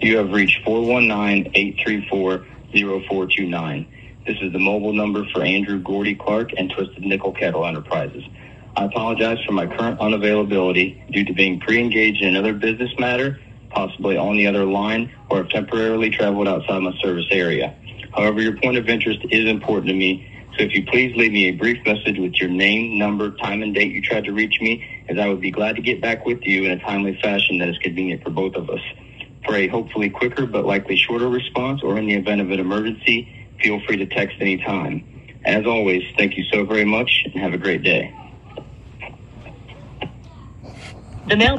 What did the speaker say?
You have reached 419-834-0429. This is the mobile number for Andrew Gordy Clark and Twisted Nickel Cattle Enterprises. I apologize for my current unavailability due to being pre-engaged in another business matter, possibly on the other line, or have temporarily traveled outside my service area. However, your point of interest is important to me, so if you please leave me a brief message with your name, number, time, and date you tried to reach me, as I would be glad to get back with you in a timely fashion that is convenient for both of us. For a hopefully quicker but likely shorter response, or in the event of an emergency, feel free to text anytime. As always, thank you so very much and have a great day. The mail